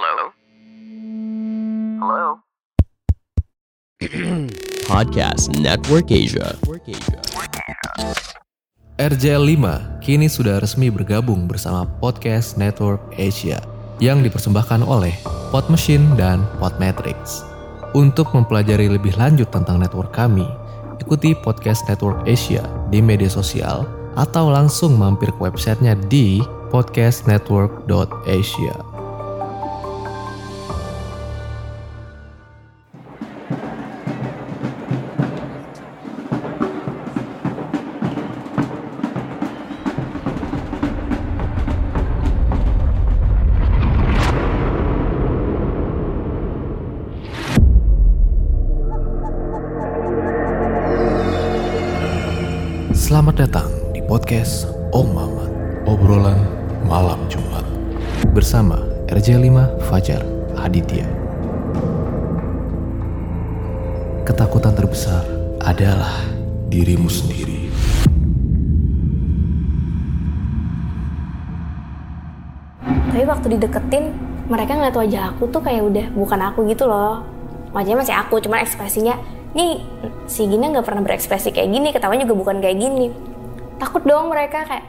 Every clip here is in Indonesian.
Hello? Hello? Podcast Network Asia. RJL5 kini sudah resmi bergabung bersama Podcast Network Asia yang dipersembahkan oleh Pod Machine dan Podmetrics. Untuk mempelajari lebih lanjut tentang network kami, ikuti Podcast Network Asia di media sosial atau langsung mampir ke websitenya di podcastnetwork.asia. Tapi waktu dideketin, mereka ngeliat wajah aku tuh kayak udah bukan aku gitu loh. Wajahnya masih aku, cuma ekspresinya, nih si Gina nggak pernah berekspresi kayak gini, ketawanya juga bukan kayak gini. Takut dong mereka kayak,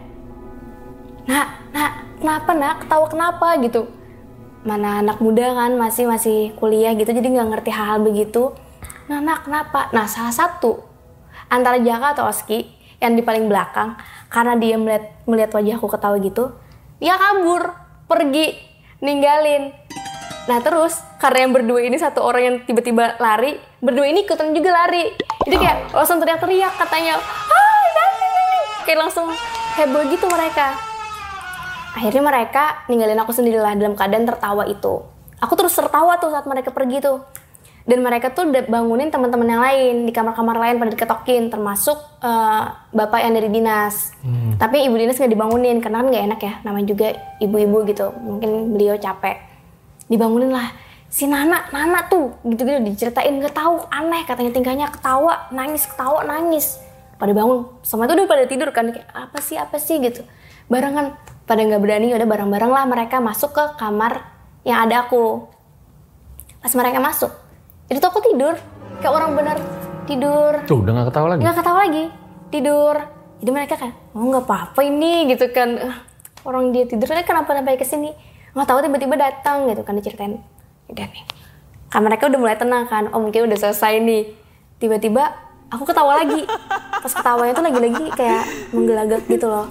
nak, nak, kenapa nak, ketawa kenapa gitu. Mana anak muda kan masih masih kuliah gitu, jadi nggak ngerti hal-hal begitu. Nah, nak, kenapa? Nah, salah satu antara Jaka atau Oski yang di paling belakang, karena dia melihat melihat wajahku ketawa gitu, dia kabur, pergi, ninggalin. Nah terus karena yang berdua ini satu orang yang tiba-tiba lari, berdua ini ikutan juga lari. Jadi kayak langsung teriak-teriak katanya, Dani." Kayak langsung heboh gitu mereka. Akhirnya mereka ninggalin aku sendirilah dalam keadaan tertawa itu. Aku terus tertawa tuh saat mereka pergi tuh. Dan mereka tuh udah bangunin teman-teman yang lain di kamar-kamar lain pada diketokin, termasuk eh, bapak yang dari dinas. Tapi ibu dinas nggak dibangunin karena kan nggak enak ya, namanya juga ibu-ibu gitu. Mungkin beliau capek. Dibangunin lah si Nana, Nana tuh gitu-gitu diceritain nggak tahu aneh katanya tingkahnya ketawa, nangis, ketawa, nangis. Pada bangun, semua itu udah pada tidur kan kayak apa sih apa sih gitu. Barengan pada nggak berani udah bareng-bareng lah mereka masuk ke kamar yang ada aku pas mereka masuk itu tuh aku tidur. Kayak orang bener tidur. Tuh udah gak ketawa lagi? nggak ketawa lagi. Tidur. Jadi mereka kan oh nggak apa-apa ini gitu kan. "Eh, orang dia tidur kan kenapa sampai ke sini? Nggak tahu tiba-tiba datang gitu kan diceritain. Udah nih. Kan mereka udah mulai tenang kan. Oh mungkin udah selesai nih. Tiba-tiba aku ketawa lagi. Pas ketawanya tuh lagi-lagi kayak menggelagak gitu loh.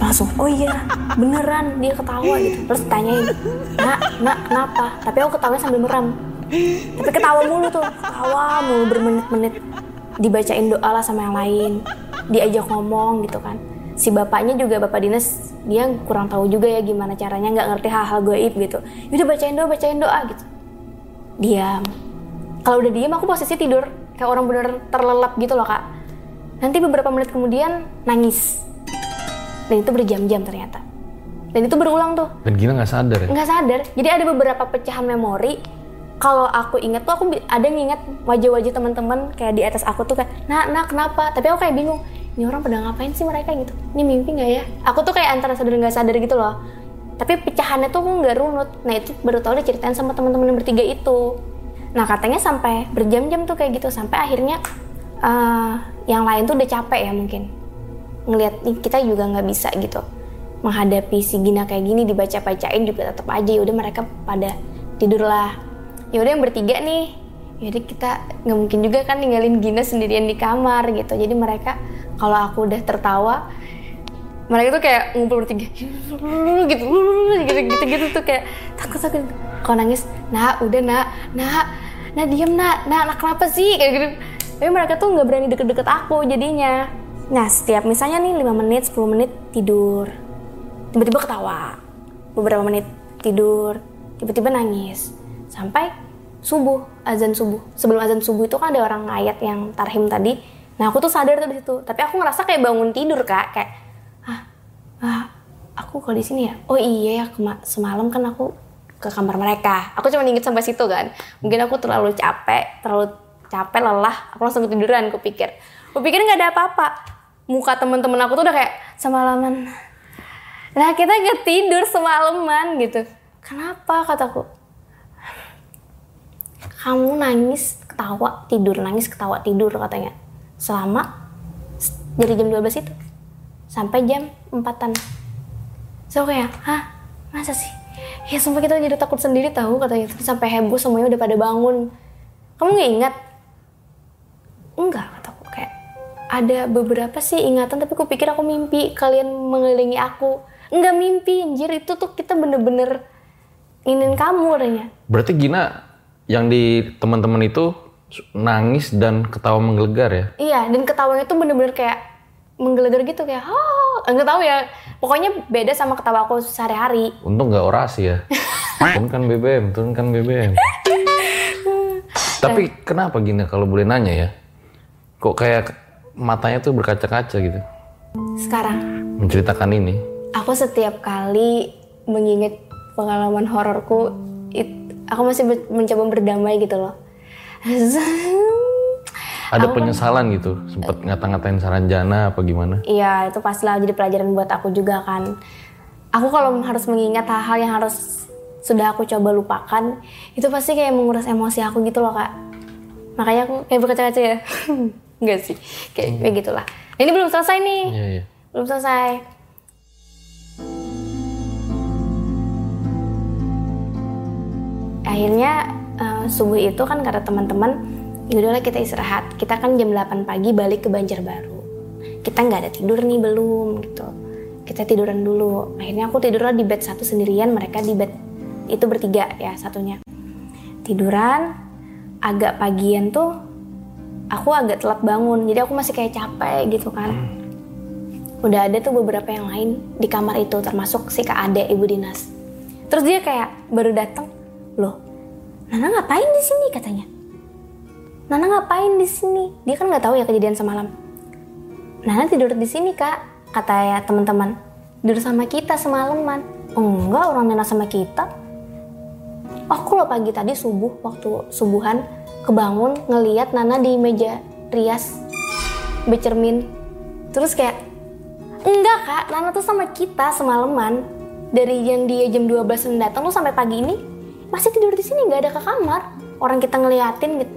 Langsung oh iya beneran dia ketawa gitu. Terus tanyain nak nak kenapa? Tapi aku ketawanya sambil meram tapi ketawa mulu tuh. Ketawa mulu bermenit-menit. Dibacain doa lah sama yang lain. Diajak ngomong gitu kan. Si bapaknya juga bapak dinas dia kurang tahu juga ya gimana caranya nggak ngerti hal-hal gaib gitu. Udah bacain doa bacain doa gitu. Diam. Kalau udah diam aku posisi tidur. Kayak orang bener terlelap gitu loh kak. Nanti beberapa menit kemudian nangis. Dan itu berjam-jam ternyata. Dan itu berulang tuh. Dan Gina gak sadar ya? nggak sadar. Jadi ada beberapa pecahan memori kalau aku inget tuh aku ada yang inget wajah-wajah teman-teman kayak di atas aku tuh kayak nah nah kenapa? Tapi aku kayak bingung ini orang pada ngapain sih mereka? Gitu. Ini mimpi nggak ya? Aku tuh kayak antara sadar nggak sadar gitu loh. Tapi pecahannya tuh nggak runut. Nah itu baru tau diceritain sama teman-teman yang bertiga itu. Nah katanya sampai berjam-jam tuh kayak gitu sampai akhirnya eh, yang lain tuh udah capek ya mungkin. Ngelihat kita juga nggak bisa gitu. Menghadapi si Gina kayak gini dibaca-bacain juga tetap aja. Ya udah mereka pada tidur ya udah yang bertiga nih. Jadi kita nggak mungkin juga kan ninggalin Gina sendirian di kamar gitu. Jadi mereka kalau aku udah tertawa mereka tuh kayak ngumpul bertiga gitu gitu gitu gitu tuh kayak takut takut. Kalau nangis nah udah nak nak nah diam nak nah, nah kenapa sih? Kayak gitu. Tapi mereka tuh nggak berani deket-deket aku jadinya. Nah setiap misalnya nih 5 menit 10 menit tidur. Tiba-tiba ketawa. Beberapa menit tidur tiba-tiba nangis sampai subuh azan subuh. Sebelum azan subuh itu kan ada orang ayat yang tarhim tadi. Nah aku tuh sadar tuh di situ. Tapi aku ngerasa kayak bangun tidur kak. Kayak ah, ah aku kalau di sini ya? Oh iya ya semalam kan aku ke kamar mereka. Aku cuma inget sampai situ kan. Mungkin aku terlalu capek terlalu capek lelah. Aku langsung ketiduran aku pikir. Aku pikir nggak ada apa-apa. Muka temen-temen aku tuh udah kayak semalaman. Nah kita nggak tidur semalaman gitu. kenapa? kataku kamu nangis ketawa tidur. Nangis ketawa tidur katanya. Selama dari jam 12 itu. Sampai jam 4-an so kayak hah? Masa sih? Ya sumpah kita jadi takut sendiri tahu katanya. Sampai heboh semuanya udah pada bangun. Kamu nggak ingat? Enggak kataku kayak ada beberapa sih ingatan tapi aku pikir aku mimpi kalian mengelilingi aku. Enggak mimpi anjir. Itu tuh kita bener-bener ingin kamu katanya. Berarti Gina yang di teman-teman itu nangis dan ketawa menggelegar ya? Iya, dan ketawanya tuh bener-bener kayak menggelegar gitu kayak, oh, nggak tahu ya. Pokoknya beda sama ketawa aku sehari-hari. Untung nggak orasi ya. Turunkan BBM, turunkan BBM. Tapi kenapa Gina kalau boleh nanya ya? Kok kayak matanya tuh berkaca-kaca gitu? Sekarang, Menceritakan ini. aku setiap kali mengingat pengalaman hororku, it- aku masih ber- mencoba berdamai gitu loh. Ada penyesalan gitu, sempet ngata-ngatain Saranjana apa gimana? Iya, itu pastilah jadi pelajaran buat aku juga kan. Aku kalau harus mengingat hal-hal yang harus sudah aku coba lupakan, itu pasti kayak menguras emosi aku gitu loh kak. Makanya aku kayak berkaca-kaca ya. Enggak sih, kayak, kayak gitulah. Ini belum selesai nih, Iya, iya. belum selesai. Akhirnya eh, subuh itu kan kata teman-teman, yaudahlah kita istirahat. Kita kan jam 8 pagi balik ke Banjarbaru. Kita nggak ada tidur nih belum gitu. Kita tiduran dulu. Akhirnya aku tidurlah di bed satu sendirian, mereka di bed itu bertiga ya satunya. Tiduran, agak pagian tuh aku agak telat bangun. Jadi aku masih kayak capek gitu kan. Udah ada tuh beberapa yang lain di kamar itu termasuk si Kak Ade ibu dinas. Terus dia kayak baru datang, loh, Nana ngapain di sini katanya? Nana ngapain di sini? Dia kan nggak tahu ya kejadian semalam. Nana tidur di sini kak, kata ya teman-teman. Tidur sama kita semalaman. Enggak, orang Nana sama kita. Aku loh pagi tadi subuh waktu subuhan kebangun ngeliat Nana di meja rias bercermin. Terus kayak enggak kak, Nana tuh sama kita semalaman. Dari yang dia jam 12 datang tuh sampai pagi ini masih tidur di sini nggak ada ke kamar. Orang kita ngeliatin gitu.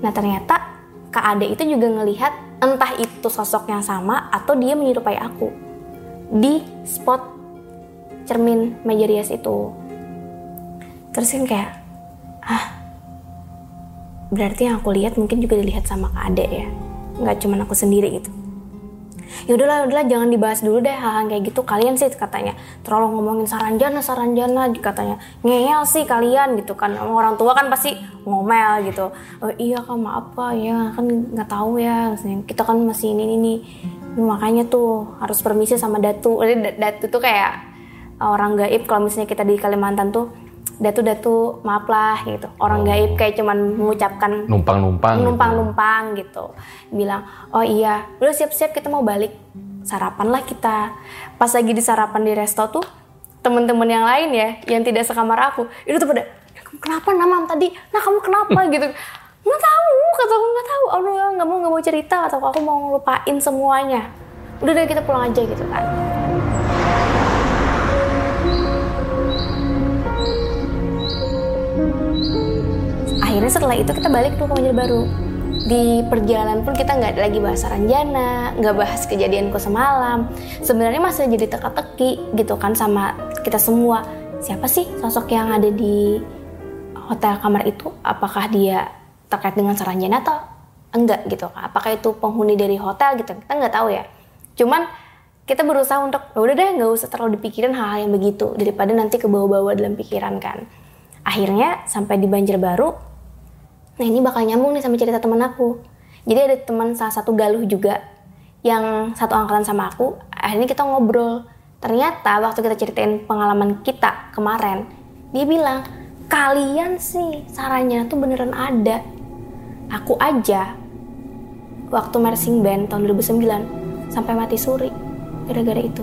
Nah ternyata Kak Ade itu juga ngelihat entah itu sosok yang sama atau dia menyerupai aku di spot cermin meja itu. Terus kan kayak, ah berarti yang aku lihat mungkin juga dilihat sama Kak Ade ya, nggak cuma aku sendiri gitu. Ya udahlah, udahlah jangan dibahas dulu deh hal-hal kayak gitu. Kalian sih katanya terlalu ngomongin saranjana, saranjana katanya ngeyel sih kalian gitu kan. Orang tua kan pasti ngomel gitu. Oh iya kak maaf kak ya kan nggak tahu ya. Maksudnya, Kita kan masih ini ini nih. Makanya tuh harus permisi sama datu. Da- Datu tuh kayak orang gaib kalau misalnya kita di Kalimantan tuh datu datu maaf lah gitu. Orang gaib kayak cuman mengucapkan Numpang-numpang. gitu. numpang-numpang gitu. Bilang oh iya udah siap-siap kita mau balik. Sarapan lah kita. Pas lagi di sarapan di resto tuh temen-temen yang lain ya yang tidak sekamar aku itu tuh pada kamu kenapa namam tadi? Nah kamu kenapa? Gitu. Nggak tahu kata aku nggak tahu. Allah nggak mau nggak mau cerita atau aku mau ngelupain semuanya. Udah deh kita pulang aja gitu kan akhirnya setelah itu kita balik tuh ke Banjarbaru di perjalanan pun kita nggak lagi bahas Saranjana, nggak bahas kejadianku semalam. Sebenarnya masih jadi teka-teki gitu kan sama kita semua. Siapa sih sosok yang ada di hotel kamar itu? Apakah dia terkait dengan Saranjana atau enggak gitu? Apakah itu penghuni dari hotel gitu? Kita nggak tahu ya. Cuman kita berusaha untuk "Ya udah deh nggak usah terlalu dipikirin hal-hal yang begitu daripada nanti ke bawah-bawah dalam pikiran kan. Akhirnya sampai di Banjarbaru Nah ini bakal nyambung nih sama cerita temen aku. Jadi ada teman salah satu galuh juga yang satu angkatan sama aku. Akhirnya kita ngobrol. Ternyata waktu kita ceritain pengalaman kita kemarin, dia bilang kalian sih sarannya tuh beneran ada. Aku aja waktu marching band tahun 2009 sampai mati suri gara-gara itu.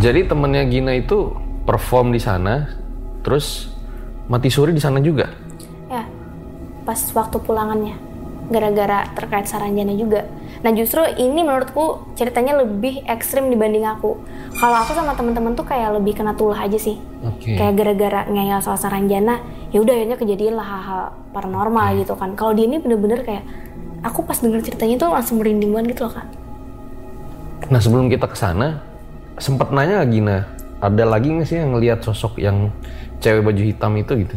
Jadi temennya Gina itu perform di sana, terus mati suri di sana juga. Pas waktu pulangannya. Gara-gara terkait Saranjana juga. Nah justru ini menurutku ceritanya lebih ekstrim dibanding aku. Kalau aku sama temen-temen tuh kayak lebih kena tulah aja sih. Oke. Kayak gara-gara ngeyel soal Saranjana, ya udah akhirnya kejadian lah hal-hal paranormal gitu kan. Kalau dia ini bener-bener kayak aku pas denger ceritanya tuh langsung merinding banget gitu loh kak. Nah sebelum kita ke sana, sempet nanya Gina, ada lagi nggak sih yang ngelihat sosok yang cewek baju hitam itu gitu?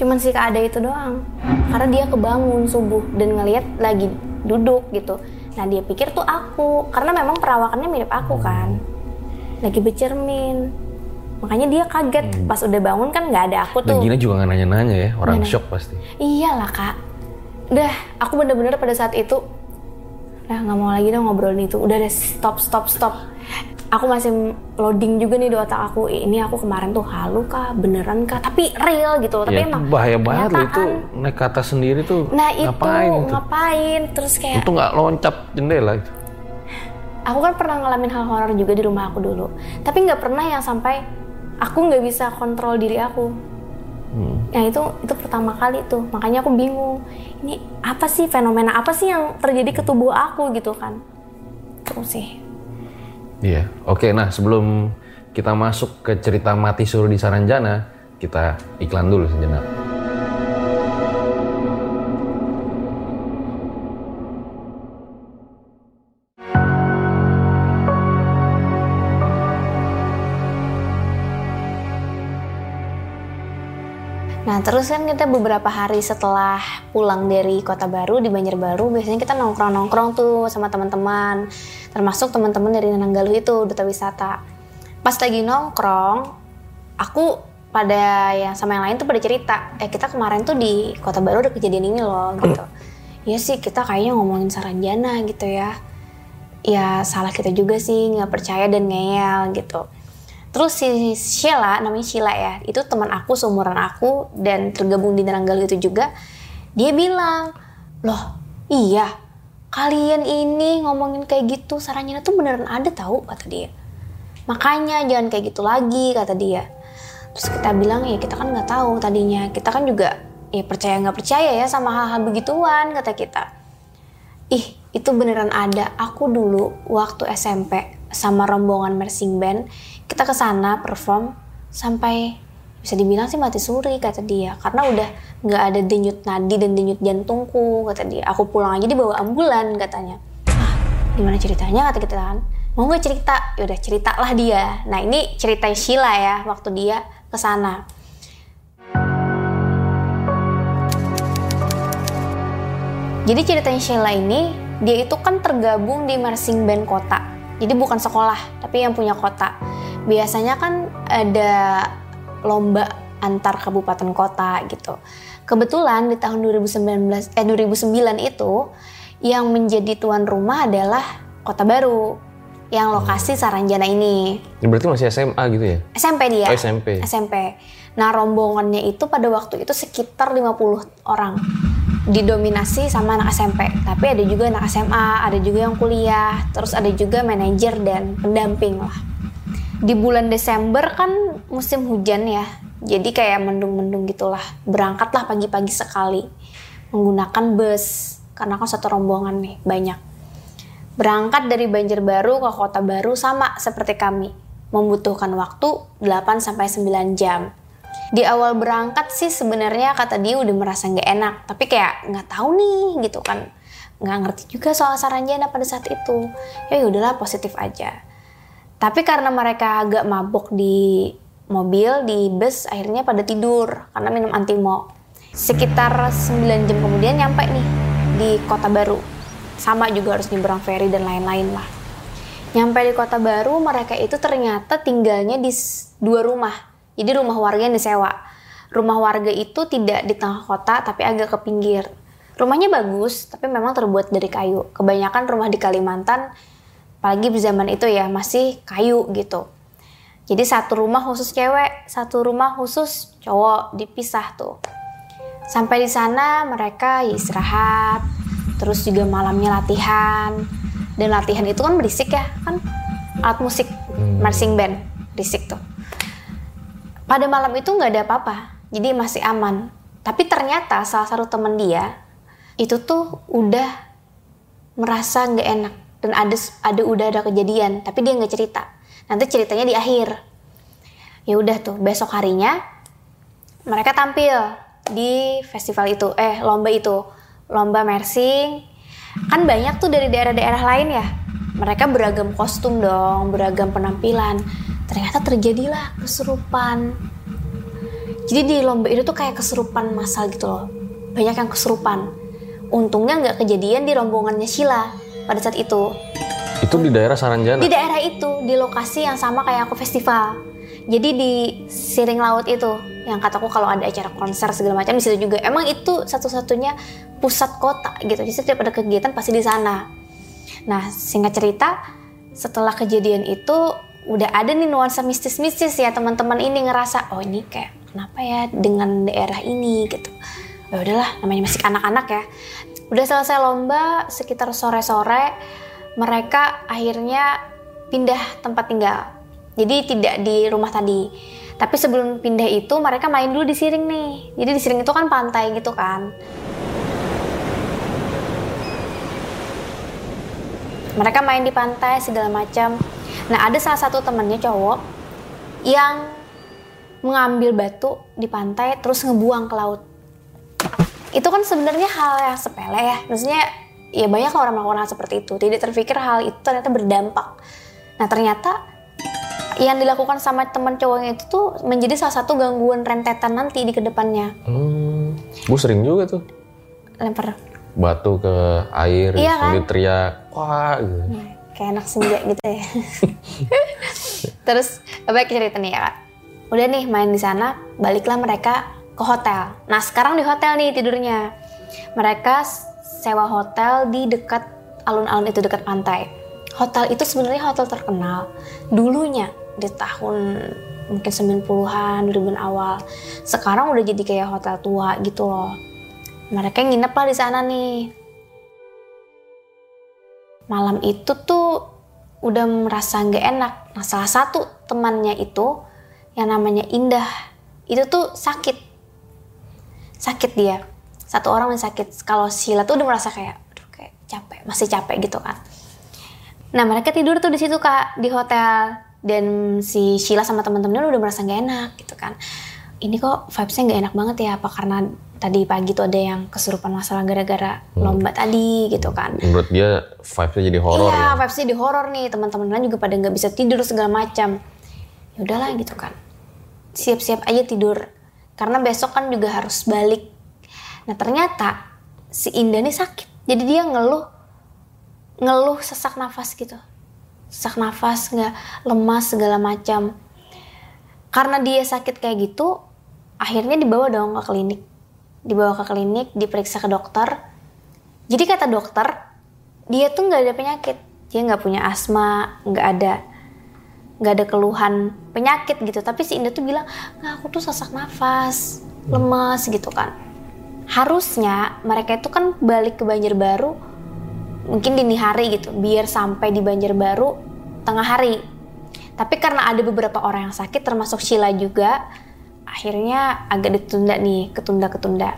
Cuman si Kak Ada itu doang. Karena dia kebangun subuh dan ngelihat lagi duduk gitu. Nah dia pikir tuh aku, karena memang perawakannya mirip aku kan. Lagi bercermin. Makanya dia kaget pas udah bangun kan nggak ada aku Dan tuh. Gina juga nggak nanya-nanya ya, orang Nggak shock pasti. Iyalah kak. Udah, aku bener-bener pada saat itu udah nggak mau lagi dong ngobrolin itu. Udah deh stop stop stop. Aku masih loading juga nih di otak aku. "Ih, Ini aku kemarin tuh halu kah, beneran kah? Tapi real gitu. Tapi ya, emang bahaya banget loh itu naik ke atas sendiri tuh Nah itu ngapain itu? ngapain? Terus kayak Itu nggak loncat jendela itu. aku kan pernah ngalamin hal horor juga di rumah aku dulu. Tapi nggak pernah yang sampai aku nggak bisa kontrol diri aku. Hmm. Nah itu itu pertama kali tuh. Makanya aku bingung. Ini apa sih fenomena apa sih yang terjadi ke tubuh aku gitu kan? Itu sih. Iya. Oke, nah sebelum kita masuk ke cerita mati suruh di Saranjana, kita iklan dulu sejenak. Nah terus kan kita beberapa hari setelah pulang dari kota baru di Banjarbaru biasanya kita nongkrong-nongkrong tuh sama teman-teman termasuk teman-teman dari Nananggaluh itu duta wisata. Pas lagi nongkrong, aku pada yang sama yang lain tuh pada cerita, eh kita kemarin tuh di kota baru ada kejadian ini loh gitu. Iya sih kita kayaknya ngomongin Saranjana gitu ya. Ya salah kita juga sih nggak percaya dan ngeyel gitu. Terus si Sheila, namanya Sheila ya, itu teman aku, seumuran aku, dan tergabung di Nananggaluh itu juga. Dia bilang, loh iya, kalian ini ngomongin kayak gitu, sarannya tuh beneran ada tahu kata dia. Makanya jangan kayak gitu lagi, kata dia. Terus kita bilang, ya kita kan nggak tahu tadinya. Kita kan juga ya percaya nggak percaya ya sama hal-hal begituan, kata kita. Ih, itu beneran ada. Aku dulu waktu SMP sama rombongan marching band, kita ke sana perform sampai bisa dibilang sih mati suri kata dia. Karena udah nggak ada denyut nadi dan denyut jantungku kata dia. Aku pulang aja dibawa ambulan katanya. Ah gimana ceritanya? kata kita kan. Mau nggak cerita? Yaudah ceritalah dia. Nah ini cerita Sheila ya waktu dia ke sana. Jadi ceritanya Sheila ini, dia itu kan tergabung di marching band kota. Jadi bukan sekolah, tapi yang punya kota. Biasanya kan ada lomba antar kabupaten kota gitu. Kebetulan di tahun 2019 eh 2009 itu yang menjadi tuan rumah adalah Kota Baru yang lokasi Saranjana ini. Ini berarti masih SMA gitu ya? SMP dia. Oh, SMP. SMP. Nah, rombongannya itu pada waktu itu sekitar 50 orang. Didominasi sama anak SMP, tapi ada juga anak SMA, ada juga yang kuliah, terus ada juga manajer dan pendamping lah. Di bulan Desember kan musim hujan ya, jadi kayak mendung-mendung gitulah. Berangkatlah pagi-pagi sekali menggunakan bus, karena kan satu rombongan nih, banyak. Berangkat dari Banjarbaru ke Kota Baru sama seperti kami, membutuhkan waktu 8 sampai 9 jam. Di awal berangkat sih sebenarnya kata dia udah merasa nggak enak, tapi kayak nggak tahu nih gitu kan, nggak ngerti juga soal Saranjana pada saat itu. Ya udahlah positif aja. Tapi karena mereka agak mabok di mobil, di bus, akhirnya pada tidur karena minum antimo. Sekitar 9 jam kemudian nyampe nih di Kota Baru. Sama juga harus nyebrang ferry dan lain-lain lah. Nyampe di Kota Baru, mereka itu ternyata tinggalnya di dua rumah. Jadi rumah warga yang disewa. Rumah warga itu tidak di tengah kota, tapi agak ke pinggir. Rumahnya bagus, tapi memang terbuat dari kayu. Kebanyakan rumah di Kalimantan, apalagi di zaman itu ya, masih kayu gitu. Jadi satu rumah khusus cewek, satu rumah khusus cowok, dipisah tuh. Sampai di sana mereka ya istirahat, terus juga malamnya latihan. Dan latihan itu kan berisik ya, kan alat musik, marching band, berisik tuh. Pada malam itu nggak ada apa-apa, jadi masih aman. Tapi ternyata salah satu teman dia itu tuh udah merasa nggak enak dan ada ada udah ada kejadian tapi dia nggak cerita. Nanti ceritanya di akhir. Ya udah tuh besok harinya mereka tampil di festival itu eh lomba itu. Lomba mersing. Kan banyak tuh dari daerah-daerah lain ya. Mereka beragam kostum dong beragam penampilan. Ternyata terjadilah kesurupan jadi di lomba itu tuh kayak kesurupan massal gitu loh. Banyak yang kesurupan untungnya nggak kejadian di rombongannya Sheila pada saat itu. Itu di daerah Saranjana. di daerah itu di lokasi yang sama kayak aku festival. Jadi di Siring Laut itu yang kataku kalau ada acara konser segala macam di situ juga. Emang itu satu-satunya pusat kota gitu. Jadi setiap ada kegiatan pasti di sana. Nah singkat cerita setelah kejadian itu udah ada nih nuansa mistis-mistis ya teman-teman ini ngerasa oh ini kayak kenapa ya dengan daerah ini? gitu. Ya udahlah namanya masih anak-anak ya udah selesai lomba sekitar sore-sore mereka akhirnya pindah tempat tinggal. Jadi tidak di rumah tadi. Tapi sebelum pindah itu mereka main dulu di Siring nih. Jadi di Siring itu kan pantai gitu kan. Mereka main di pantai segala macam. Nah ada salah satu temennya cowok yang mengambil batu di pantai terus ngebuang ke laut itu kan sebenarnya hal yang sepele ya. Maksudnya ya banyak orang melakukan hal seperti itu. Tidak terpikir hal itu ternyata berdampak. Nah ternyata yang dilakukan sama teman cowoknya itu tuh menjadi salah satu gangguan rentetan nanti di ke depannya. Hmm, gue sering juga tuh. Lempar. Batu ke air Iya sambil kan? teriak wah gitu. Nah, kayak anak senja gitu ya. Terus baik cerita nih ya kak. Udah nih main di sana baliklah mereka ke hotel. Nah sekarang di hotel nih tidurnya. Mereka sewa hotel di dekat alun-alun itu dekat pantai. Hotel itu sebenarnya hotel terkenal dulunya di tahun mungkin 90-an 2000-an awal. Sekarang udah jadi kayak hotel tua gitu loh. Mereka nginep lah di sana nih. Malam itu tuh udah merasa nggak enak. Nah salah satu temannya itu yang namanya Indah itu tuh sakit, sakit dia. Satu orang yang sakit. Kalau Sila tuh udah merasa kayak, aduh kayak capek, masih capek gitu kan. Nah mereka tidur tuh di situ kak di hotel dan si Sheila sama teman-temannya udah merasa nggak enak gitu kan. Ini kok vibesnya nggak enak banget ya apa karena tadi pagi tuh ada yang kesurupan masalah gara-gara lomba tadi gitu kan. menurut dia vibesnya jadi horor iya, ya vibesnya di horor nih. Teman-teman lain juga pada nggak bisa tidur segala macam. Ya udahlah gitu kan. Siap-siap aja tidur. Karena besok kan juga harus balik. Nah ternyata si Indah nih sakit. Jadi dia ngeluh, ngeluh sesak nafas gitu. Sesak nafas, nggak lemas segala macam. Karena dia sakit kayak gitu, akhirnya dibawa dong ke klinik. Dibawa ke klinik, diperiksa ke dokter. Jadi kata dokter, dia tuh nggak ada penyakit dia nggak punya asma nggak ada nggak ada keluhan penyakit gitu. Tapi si Indah tuh bilang nggak aku tuh sesak nafas lemas gitu kan. Harusnya mereka itu kan balik ke Banjarbaru mungkin dini hari gitu biar sampai di Banjarbaru tengah hari. Tapi karena ada beberapa orang yang sakit termasuk Sheila juga akhirnya agak ditunda nih ketunda-ketunda.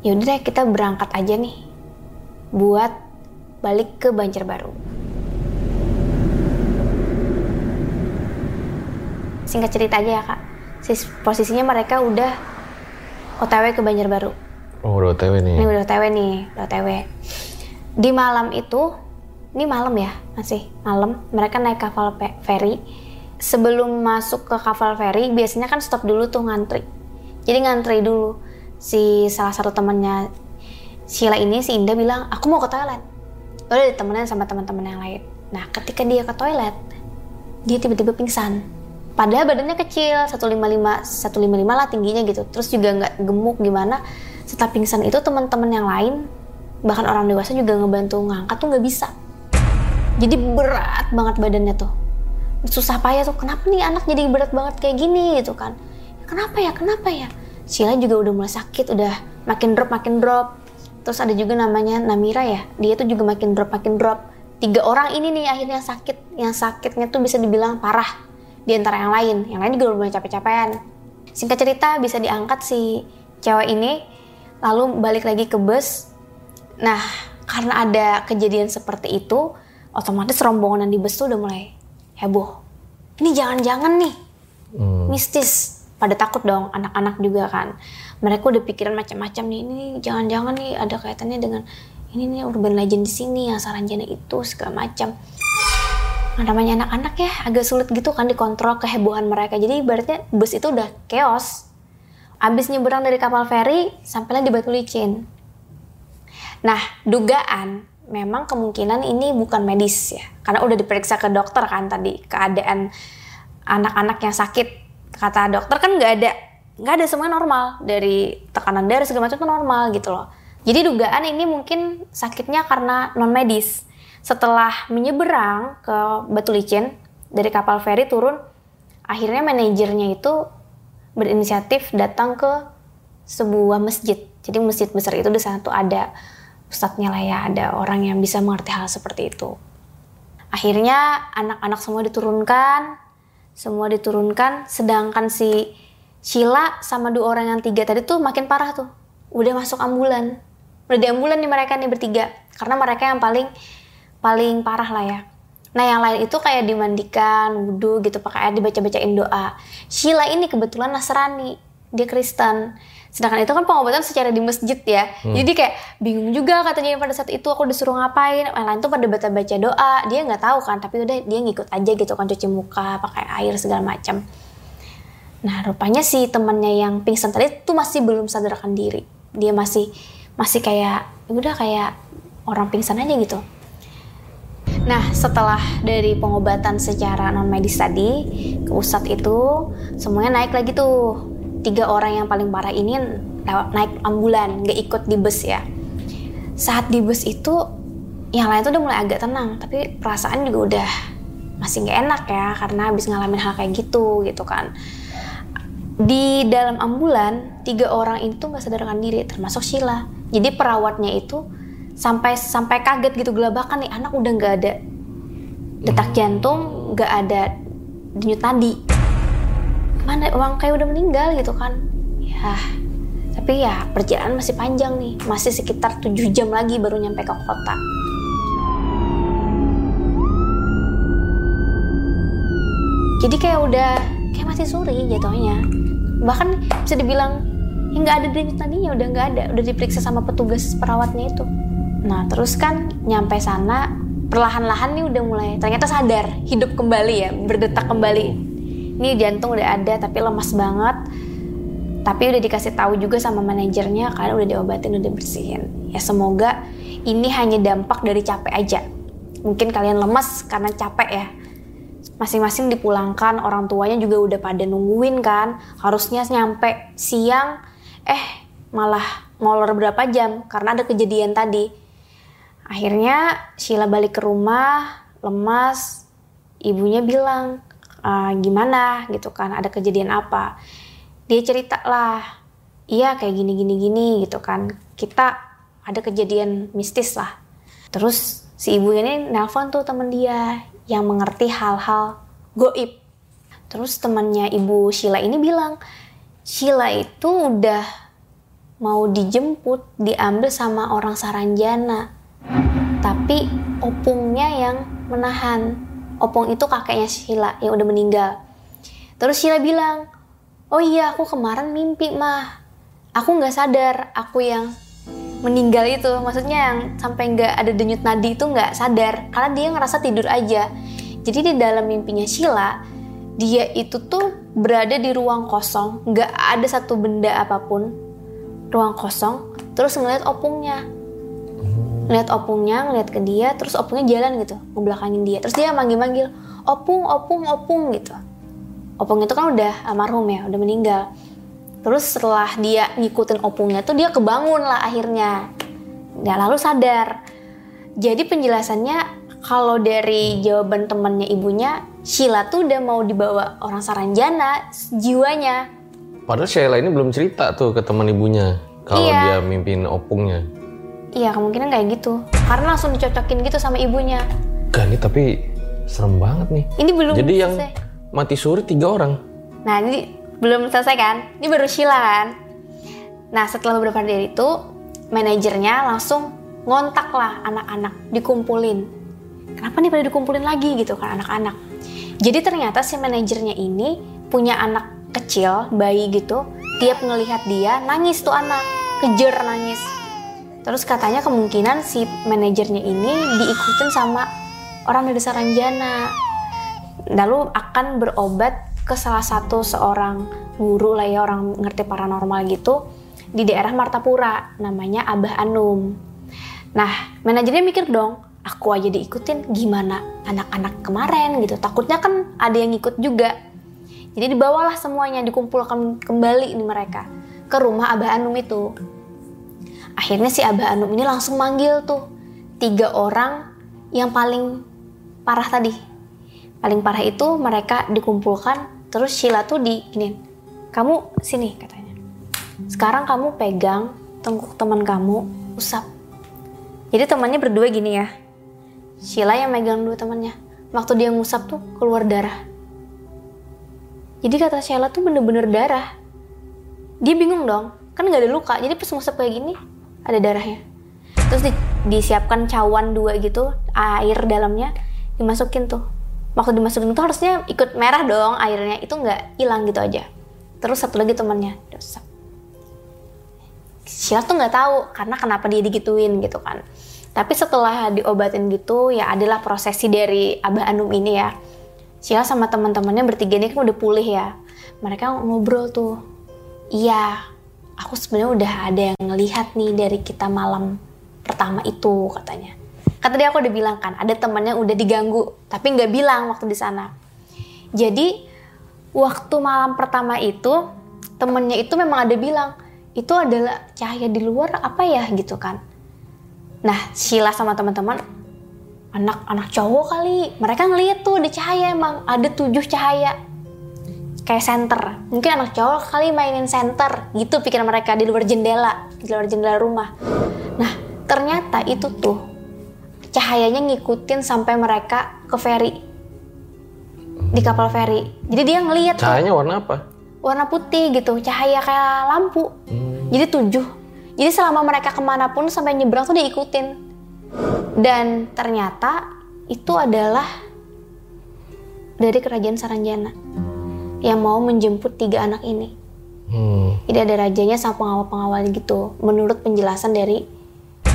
Ya udah deh kita berangkat aja nih buat balik ke Banjarbaru. Singkat cerita aja ya kak, Sis- posisinya mereka udah OTW ke Banjarbaru. oh udah otw nih Ini udah OTW nih, udah OTW. Di malam itu, ini malam ya masih malam, mereka naik kapal feri. Sebelum masuk ke kapal feri, biasanya kan stop dulu tuh ngantri. Jadi ngantri dulu. Si salah satu temannya Sheila ini, si Indah bilang, aku mau ke toilet. Udah ditemenin sama teman-teman yang lain. Nah, ketika dia ke toilet, dia tiba-tiba pingsan. Padahal badannya kecil, 155, 155 lah tingginya gitu. Terus juga nggak gemuk gimana. Setelah pingsan itu teman-teman yang lain, bahkan orang dewasa juga ngebantu ngangkat tuh nggak bisa. Jadi berat banget badannya tuh. Susah payah tuh, kenapa nih anak jadi berat banget kayak gini gitu kan. Kenapa ya, kenapa ya? Sheila juga udah mulai sakit, udah makin drop, makin drop. Terus ada juga namanya Namira ya, dia tuh juga makin drop, makin drop. Tiga orang ini nih akhirnya sakit, yang sakitnya tuh bisa dibilang parah di antara yang lain. Yang lain juga udah mulai capek-capean. Singkat cerita bisa diangkat si cewek ini, lalu balik lagi ke bus. Nah, karena ada kejadian seperti itu, otomatis rombongan di bus tuh udah mulai heboh. Ini jangan-jangan nih mistis. Pada takut dong anak-anak juga kan. Mereka udah pikiran macam-macam nih. Ini jangan-jangan nih ada kaitannya dengan ini nih urban legend di sini yang saranjana itu segala macam. Namanya anak-anak ya agak sulit gitu kan dikontrol kehebohan mereka. Jadi ibaratnya bus itu udah chaos. Abis nyeberang dari kapal feri, sampailah di Batu Licin. Nah, dugaan memang kemungkinan ini bukan medis ya. Karena udah diperiksa ke dokter kan tadi keadaan anak-anak yang sakit. Kata dokter kan nggak ada nggak ada semuanya normal dari tekanan darah segala macam itu normal gitu loh. Jadi dugaan ini mungkin sakitnya karena non medis. Setelah menyeberang ke Batu Licin dari kapal feri turun, akhirnya manajernya itu berinisiatif datang ke sebuah masjid. Jadi masjid besar itu di sana tuh ada ustadznya lah ya, ada orang yang bisa mengerti hal seperti itu. Akhirnya anak-anak semua diturunkan, semua diturunkan, sedangkan si Sheila sama dua orang yang tiga tadi tuh makin parah tuh. Udah masuk ambulan. Udah di ambulan nih mereka nih bertiga. Karena mereka yang paling paling parah lah ya. Nah yang lain itu kayak dimandikan, wudhu gitu, pakai air dibaca-bacain doa. Sheila ini kebetulan Nasrani, dia Kristen. Sedangkan itu kan pengobatan secara di masjid ya. Jadi kayak bingung juga katanya pada saat itu aku disuruh ngapain. Yang lain tuh pada baca-baca doa. Dia nggak tahu kan, tapi udah dia ngikut aja gitu kan cuci muka, pakai air segala macam. Nah rupanya si temannya yang pingsan tadi tuh masih belum sadarkan diri. Dia masih masih kayak "Ya udah kayak orang pingsan aja gitu. Nah, setelah dari pengobatan secara non medis tadi ke USAT itu, semuanya naik lagi tuh. Tiga orang yang paling parah ini naik ambulan, nggak ikut di bus ya. Saat di bus itu, yang lain tuh udah mulai agak tenang, tapi perasaan juga udah masih nggak enak ya, karena habis ngalamin hal kayak gitu, gitu kan. Di dalam ambulan, tiga orang itu nggak sadarkan diri, termasuk Sheila. Jadi perawatnya itu sampai sampai kaget gitu gelabakan nih anak udah nggak ada detak jantung nggak ada denyut nadi. Mana orang kayak udah meninggal gitu kan? Ya tapi ya perjalanan masih panjang nih. Masih sekitar 7 jam lagi baru nyampe ke kota. Jadi kayak udah kayak mati suri jatuhnya. Bahkan bisa dibilang ya nggak ada denyut nadinya udah nggak ada. Udah diperiksa sama petugas perawatnya itu Nah, terus kan nyampe sana perlahan-lahan nih udah mulai ternyata sadar, hidup kembali ya, berdetak kembali. Ini jantung udah ada tapi lemas banget. Tapi udah dikasih tahu juga sama manajernya kalian udah diobatin, udah bersihin. Ya semoga ini hanya dampak dari capek aja. Mungkin kalian lemas karena capek ya. Masing-masing dipulangkan, orang tuanya juga udah pada nungguin kan. Harusnya nyampe siang, eh malah molor berapa jam karena ada kejadian tadi. Akhirnya Sheila balik ke rumah, lemas. Ibunya bilang, "Ah, gimana gitu kan, ada kejadian apa. Dia cerita lah, iya kayak gini gini gini gitu kan. Kita ada kejadian mistis lah. Terus si ibunya ini nelpon tuh temen dia yang mengerti hal-hal goib. Terus temannya ibu Sheila ini bilang, Sheila itu udah mau dijemput, diambil sama orang Saranjana tapi opungnya yang menahan. Opung itu kakeknya Sheila yang udah meninggal. Terus Sheila bilang, oh iya aku kemarin mimpi mah. Aku nggak sadar aku yang meninggal itu. Maksudnya yang sampai nggak ada denyut nadi itu nggak sadar. Karena dia ngerasa tidur aja. Jadi di dalam mimpinya Sheila, dia itu tuh berada di ruang kosong. nggak ada satu benda apa pun. Ruang kosong. Terus ngeliat opungnya ngeliat opungnya ngeliat ke dia terus opungnya jalan gitu ngebelakangin dia. Terus dia manggil-manggil opung opung opung gitu. Opung itu kan udah almarhum ya udah meninggal. Terus setelah dia ngikutin opungnya tuh dia kebangun lah akhirnya. Dan lalu sadar. Jadi penjelasannya kalau dari jawaban temannya ibunya Sheila tuh udah mau dibawa orang Saranjana jiwanya. Padahal Sheila ini belum cerita tuh ke teman ibunya kalau Iya. dia mimpin opungnya. Iya kemungkinan kayak gitu karena langsung dicocokin gitu sama ibunya Gak nih tapi serem banget nih. ini belum Jadi yang selesai. mati suri tiga orang. Nah, ini belum selesai kan? Ini baru Sheila kan? Nah, setelah beberapa hari itu, manajernya langsung ngontak lah anak-anak dikumpulin kenapa nih pada dikumpulin lagi gitu kan anak-anak jadi ternyata si manajernya ini punya anak kecil bayi gitu tiap ngelihat dia nangis tuh anak kejer nangis terus katanya kemungkinan si manajernya ini diikutin sama orang dari Saranjana lalu akan berobat ke salah satu seorang guru lah ya orang ngerti paranormal gitu di daerah Martapura namanya Abah Anum. Nah manajernya mikir dong, aku aja diikutin gimana anak-anak kemarin gitu. Takutnya kan ada yang ikut juga. Jadi dibawalah semuanya dikumpulkan kembali nih mereka ke rumah Abah Anum itu. Akhirnya si Abah Anum ini langsung manggil tuh tiga orang yang paling parah tadi. Paling parah itu mereka dikumpulkan terus Sheila tuh di gini, kamu sini katanya sekarang kamu pegang tengkuk teman kamu, usap. Jadi temannya berdua gini ya. Sheila yang megang dua temannya. Waktu dia ngusap tuh keluar darah. Jadi kata Sheila tuh bener-bener darah. Dia bingung dong, kan nggak ada luka. Jadi pas ngusap kayak gini, ada darahnya. Terus di, disiapkan cawan dua gitu, air dalamnya, dimasukin tuh. Waktu dimasukin tuh harusnya ikut merah dong airnya, itu nggak hilang gitu aja. Terus satu lagi temannya, usap Sheila tuh nggak tahu karena kenapa dia digituin gitu kan. Tapi setelah diobatin gitu ya adalah prosesi dari Abah Anum ini ya. Sheila sama teman-temannya bertiga ini kan udah pulih ya. Mereka ngobrol tuh. Iya, aku sebenarnya udah ada yang ngelihat nih dari kita malam pertama itu katanya. Kata dia aku udah bilang kan, ada temannya udah diganggu, tapi nggak bilang waktu di sana. Jadi waktu malam pertama itu temennya itu memang ada bilang, itu adalah cahaya di luar apa ya gitu kan nah Sheila sama teman-teman anak-anak cowok kali mereka ngeliat tuh ada cahaya emang ada tujuh cahaya kayak center mungkin anak cowok kali mainin center gitu pikiran mereka di luar jendela di luar jendela rumah nah ternyata itu tuh cahayanya ngikutin sampai mereka ke ferry di kapal ferry jadi dia ngeliat cahayanya warna apa warna putih gitu, cahaya kayak lampu. Hmm. Jadi tujuh. Jadi selama mereka ke mana pun sampai nyebrang tuh diikutin. Dan ternyata itu adalah dari kerajaan Saranjana yang mau menjemput tiga anak ini. Hmm. Jadi ada rajanya sama pengawal-pengawal gitu. Menurut penjelasan dari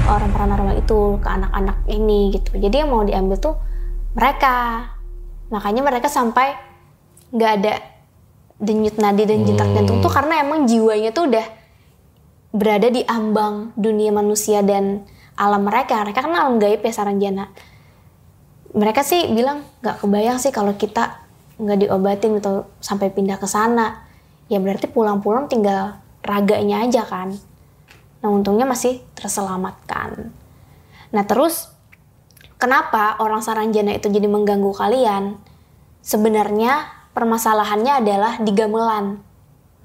orang paranormal itu ke anak-anak ini gitu. Jadi yang mau diambil tuh mereka. Makanya mereka sampai nggak ada denyut nadi dan jentak hmm. jantung tuh karena emang jiwanya tuh udah berada di ambang dunia manusia dan alam mereka. Mereka kan alam gaib ya Saranjana. Mereka sih bilang nggak kebayang sih kalau kita nggak diobatin atau sampai pindah ke sana. Ya berarti pulang-pulang tinggal raganya aja kan. Nah untungnya masih terselamatkan. Nah terus kenapa orang Saranjana itu jadi mengganggu kalian? Sebenarnya permasalahannya adalah di gamelan.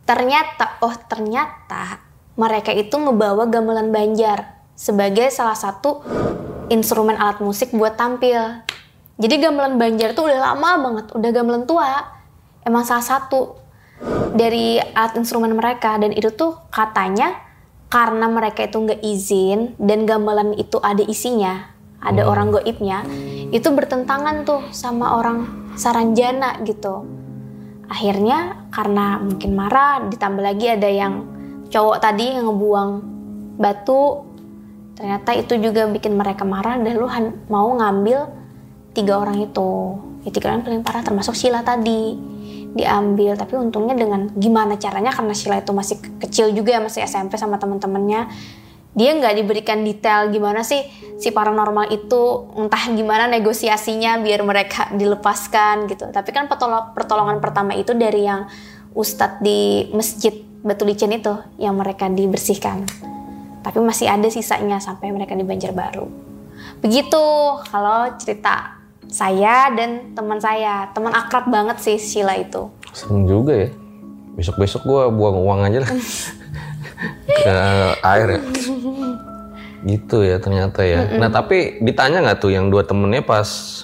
Ternyata, oh ternyata mereka itu ngebawa gamelan Banjar sebagai salah satu instrumen alat musik buat tampil. Jadi gamelan Banjar tuh udah lama banget, udah gamelan tua. Emang salah satu dari alat instrumen mereka dan itu tuh katanya karena mereka itu nggak izin dan gamelan itu ada isinya, ada hmm. orang goibnya, itu bertentangan tuh sama orang Saranjana gitu akhirnya karena mungkin marah ditambah lagi ada yang cowok tadi yang ngebuang batu ternyata itu juga bikin mereka marah dan lu mau ngambil tiga orang itu. Ya tiga orang paling parah termasuk Sheila tadi. Diambil tapi untungnya dengan gimana caranya karena Sheila itu masih kecil juga masih SMP sama teman-temannya. Dia nggak diberikan detail gimana sih si paranormal itu entah gimana negosiasinya biar mereka dilepaskan gitu. Tapi kan pertolongan pertama itu dari yang ustadz di masjid Batu Licin itu yang mereka dibersihkan. Tapi masih ada sisanya sampai mereka di Banjarbaru. Begitu kalau cerita saya dan teman saya. Teman akrab banget sih Sheila itu. Serem juga ya. Besok-besok gue buang uang aja lah. Ke air ya. Gitu ya ternyata ya. Mm -mm. nah tapi ditanya nggak tuh yang dua temennya pas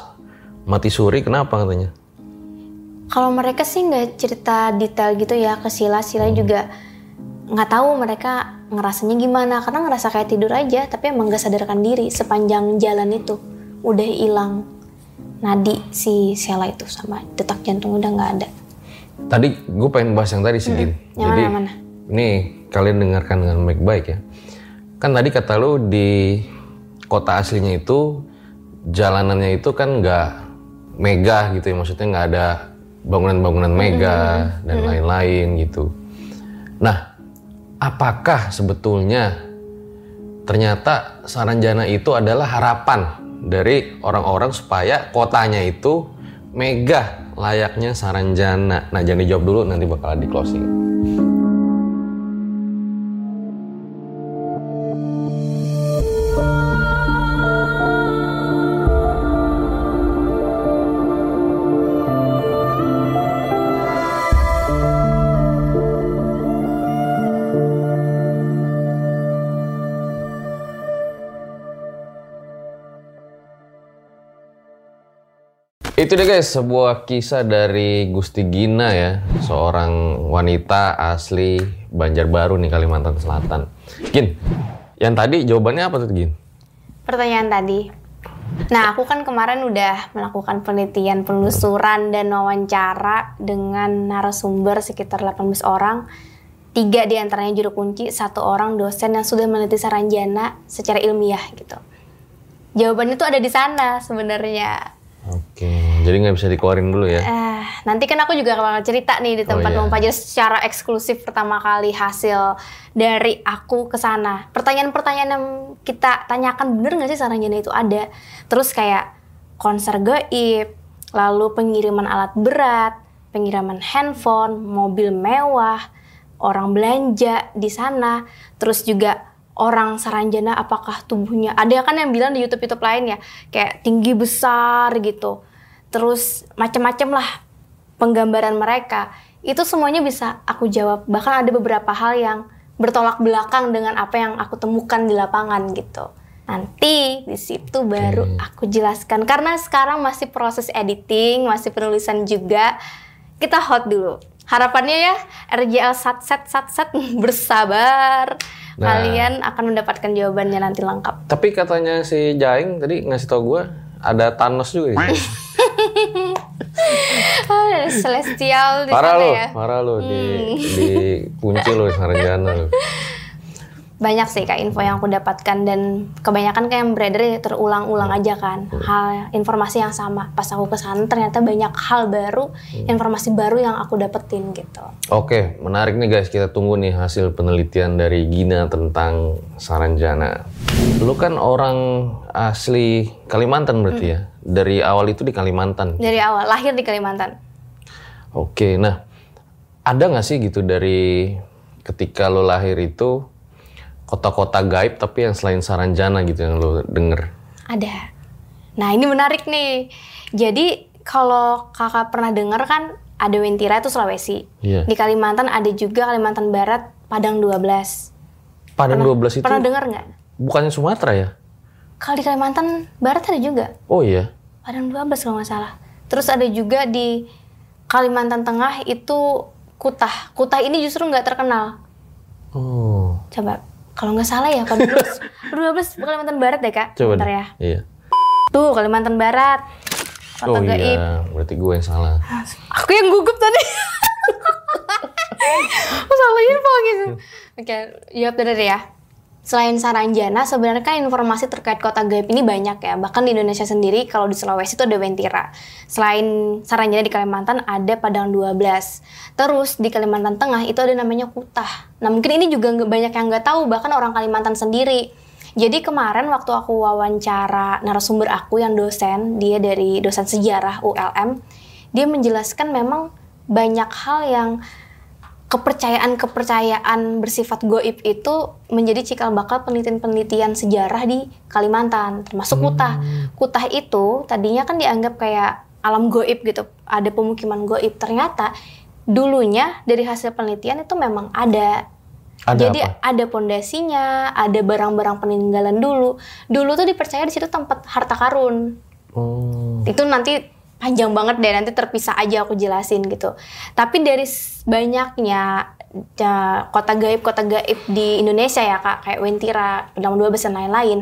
mati suri kenapa katanya? Kalau mereka sih nggak cerita detail gitu ya ke Sila Sila hmm. juga nggak tahu mereka ngerasanya gimana. Karena ngerasa kayak tidur aja tapi emang gak sadarkan diri sepanjang jalan itu. Udah hilang nadi si Sela itu sama detak jantung udah nggak ada Tadi gue pengen bahas yang tadi sih, Gin. Yang Jadi, mana, mana? ini kalian dengarkan dengan baik-baik ya. Kan tadi kata lu di kota aslinya itu jalanannya itu kan nggak megah gitu ya, maksudnya nggak ada bangunan-bangunan megah dan lain-lain gitu. Nah, apakah sebetulnya ternyata Saranjana itu adalah harapan dari orang-orang supaya kotanya itu megah layaknya Saranjana. Nah, jangan dijawab dulu nanti bakal di closing. Itu deh guys, sebuah kisah dari Gusti Gina ya, seorang wanita asli Banjarbaru nih Kalimantan Selatan. Gin, yang tadi jawabannya apa tuh Gin? pertanyaan tadi. Nah aku kan kemarin udah melakukan penelitian penelusuran dan wawancara dengan narasumber sekitar 18 orang. Tiga di antaranya juru kunci satu orang dosen yang sudah meneliti Saranjana secara ilmiah gitu. Jawabannya tuh ada di sana sebenarnya. Oke, jadi nggak bisa dikeluarin dulu ya? Eh, nanti kan aku juga bakal cerita nih di tempat iya. Mempelajari secara eksklusif pertama kali hasil dari aku ke sana. Pertanyaan-pertanyaan yang kita tanyakan bener nggak sih Saranjana itu ada? Terus kayak konser gaib, lalu pengiriman alat berat, pengiriman handphone, mobil mewah, orang belanja di sana, terus juga orang Saranjana apakah tubuhnya ada kan yang bilang di YouTube YouTube lain ya kayak tinggi besar gitu terus macam-macam lah penggambaran mereka. Itu semuanya bisa aku jawab. Bahkan ada beberapa hal yang bertolak belakang dengan apa yang aku temukan di lapangan gitu. Nanti di situ baru aku jelaskan. Karena sekarang masih proses editing masih penulisan juga. Kita hot dulu. Harapannya ya RJL satset satset bersabar. Nah. kalian akan mendapatkan jawabannya nanti lengkap. Tapi katanya si Jaing tadi ngasih tau gue ada Thanos juga gitu. Ah, celestial di parah sana lu, ya parah lu di di kunci lu Saranjana lu. banyak sih kak info yang aku dapatkan dan kebanyakan kayak yang beredar ya terulang-ulang aja kan hal informasi yang sama pas aku ke sana ternyata banyak hal baru informasi baru yang aku dapetin gitu Oke, menarik nih guys. Kita tunggu nih hasil penelitian dari Gina tentang Saranjana. Lu kan orang asli Kalimantan berarti ya? Dari awal itu di Kalimantan. dari awal lahir di Kalimantan Oke, nah ada nggak sih gitu dari ketika lo lahir itu kota-kota gaib tapi yang selain Saranjana gitu yang lo denger? ada nah ini menarik nih jadi kalau kakak pernah dengar kan ada Wentira itu Sulawesi Iya. di Kalimantan ada juga Kalimantan Barat Padang 12 Padang 12 itu pernah dengar nggak bukannya Sumatera ya? kalau di Kalimantan Barat ada juga Oh iya. Padang 12 kalau nggak salah. Terus ada juga di Kalimantan Tengah itu Kutah. Kutah ini justru nggak terkenal. Oh. Coba, kalau nggak salah ya 12, 12 Kalimantan Barat deh kak. Coba Bentar ya. Iya. Tuh Kalimantan Barat. Kota Oh gaib. iya, berarti gue yang salah. Aku yang gugup tadi. Aku salah info gitu. Oke, jawab dulu deh ya. Selain Saranjana, sebenarnya kan informasi terkait kota gaib ini banyak ya. Bahkan di Indonesia sendiri, kalau di Sulawesi itu ada Wentira. Selain Saranjana di Kalimantan, ada Padang 12. Terus di Kalimantan Tengah itu ada namanya Kutah. Nah mungkin ini juga banyak yang nggak tahu, bahkan orang Kalimantan sendiri. Jadi kemarin waktu aku wawancara narasumber aku yang dosen, dia dari dosen sejarah ULM, dia menjelaskan memang banyak hal yang kepercayaan-kepercayaan bersifat goib itu menjadi cikal bakal penelitian-penelitian sejarah di Kalimantan, termasuk Kutah. Kutah itu tadinya kan dianggap kayak alam goib gitu, ada pemukiman goib. Ternyata dulunya dari hasil penelitian itu memang ada. Ada Jadi apa? ada pondasinya, ada barang-barang peninggalan dulu. Dulu tuh dipercaya di situ tempat harta karun Oh. itu nanti panjang banget deh nanti terpisah aja aku jelasin gitu. Tapi dari banyaknya ja- kota gaib kota gaib di Indonesia ya kak kayak Wentira Pedang 12 dan lain-lain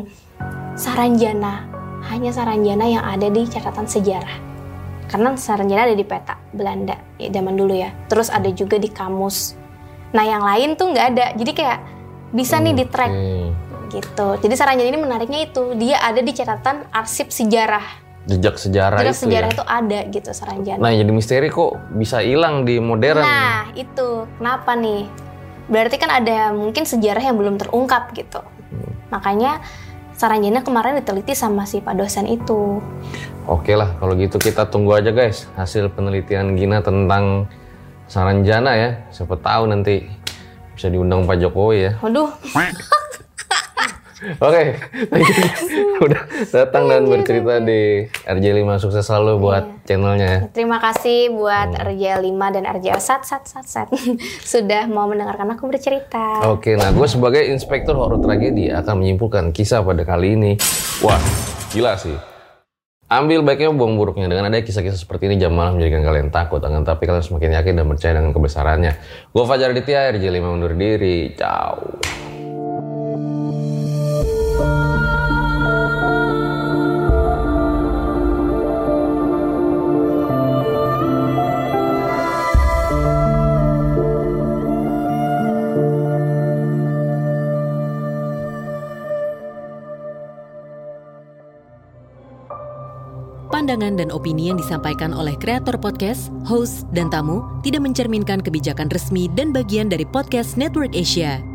Saranjana hanya Saranjana yang ada di catatan sejarah. Karena Saranjana ada di peta Belanda ya zaman dulu ya. Terus ada juga di kamus. Nah yang lain tuh nggak ada. Jadi kayak bisa nih di track. Gitu. Jadi Saranjana ini menariknya itu. Dia ada di catatan arsip sejarah Jejak sejarah jejak itu sejarah ya. itu ada gitu Saranjana Nah, jadi misteri kok bisa hilang di modern. Nah, itu kenapa nih? Berarti kan ada mungkin sejarah yang belum terungkap gitu. Makanya Saranjana kemarin diteliti sama si Pak dosen itu. Oke lah, kalau gitu kita tunggu aja guys hasil penelitian Gina tentang Saranjana ya. Siapa tahu nanti bisa diundang Pak Jokowi ya. Waduh, Oke, you. udah datang dan bercerita di RJ5 sukses selalu buat channelnya ya. terima kasih buat RJ5 dan RJ sat sat sat sat sudah mau mendengarkan aku bercerita. Oke, nah gue sebagai inspektur horor tragedi akan menyimpulkan kisah pada kali ini. Wah, gila sih. Ambil baiknya buang buruknya dengan ada kisah-kisah seperti ini jam malam menjadikan kalian takut akan tapi kalian semakin yakin dan percaya dengan kebesarannya. Gue Fajar Aditya, RJ5 undur diri. Ciao. Pandangan dan opini yang disampaikan oleh kreator podcast, host, dan tamu tidak mencerminkan kebijakan resmi dan bagian dari podcast Network Asia.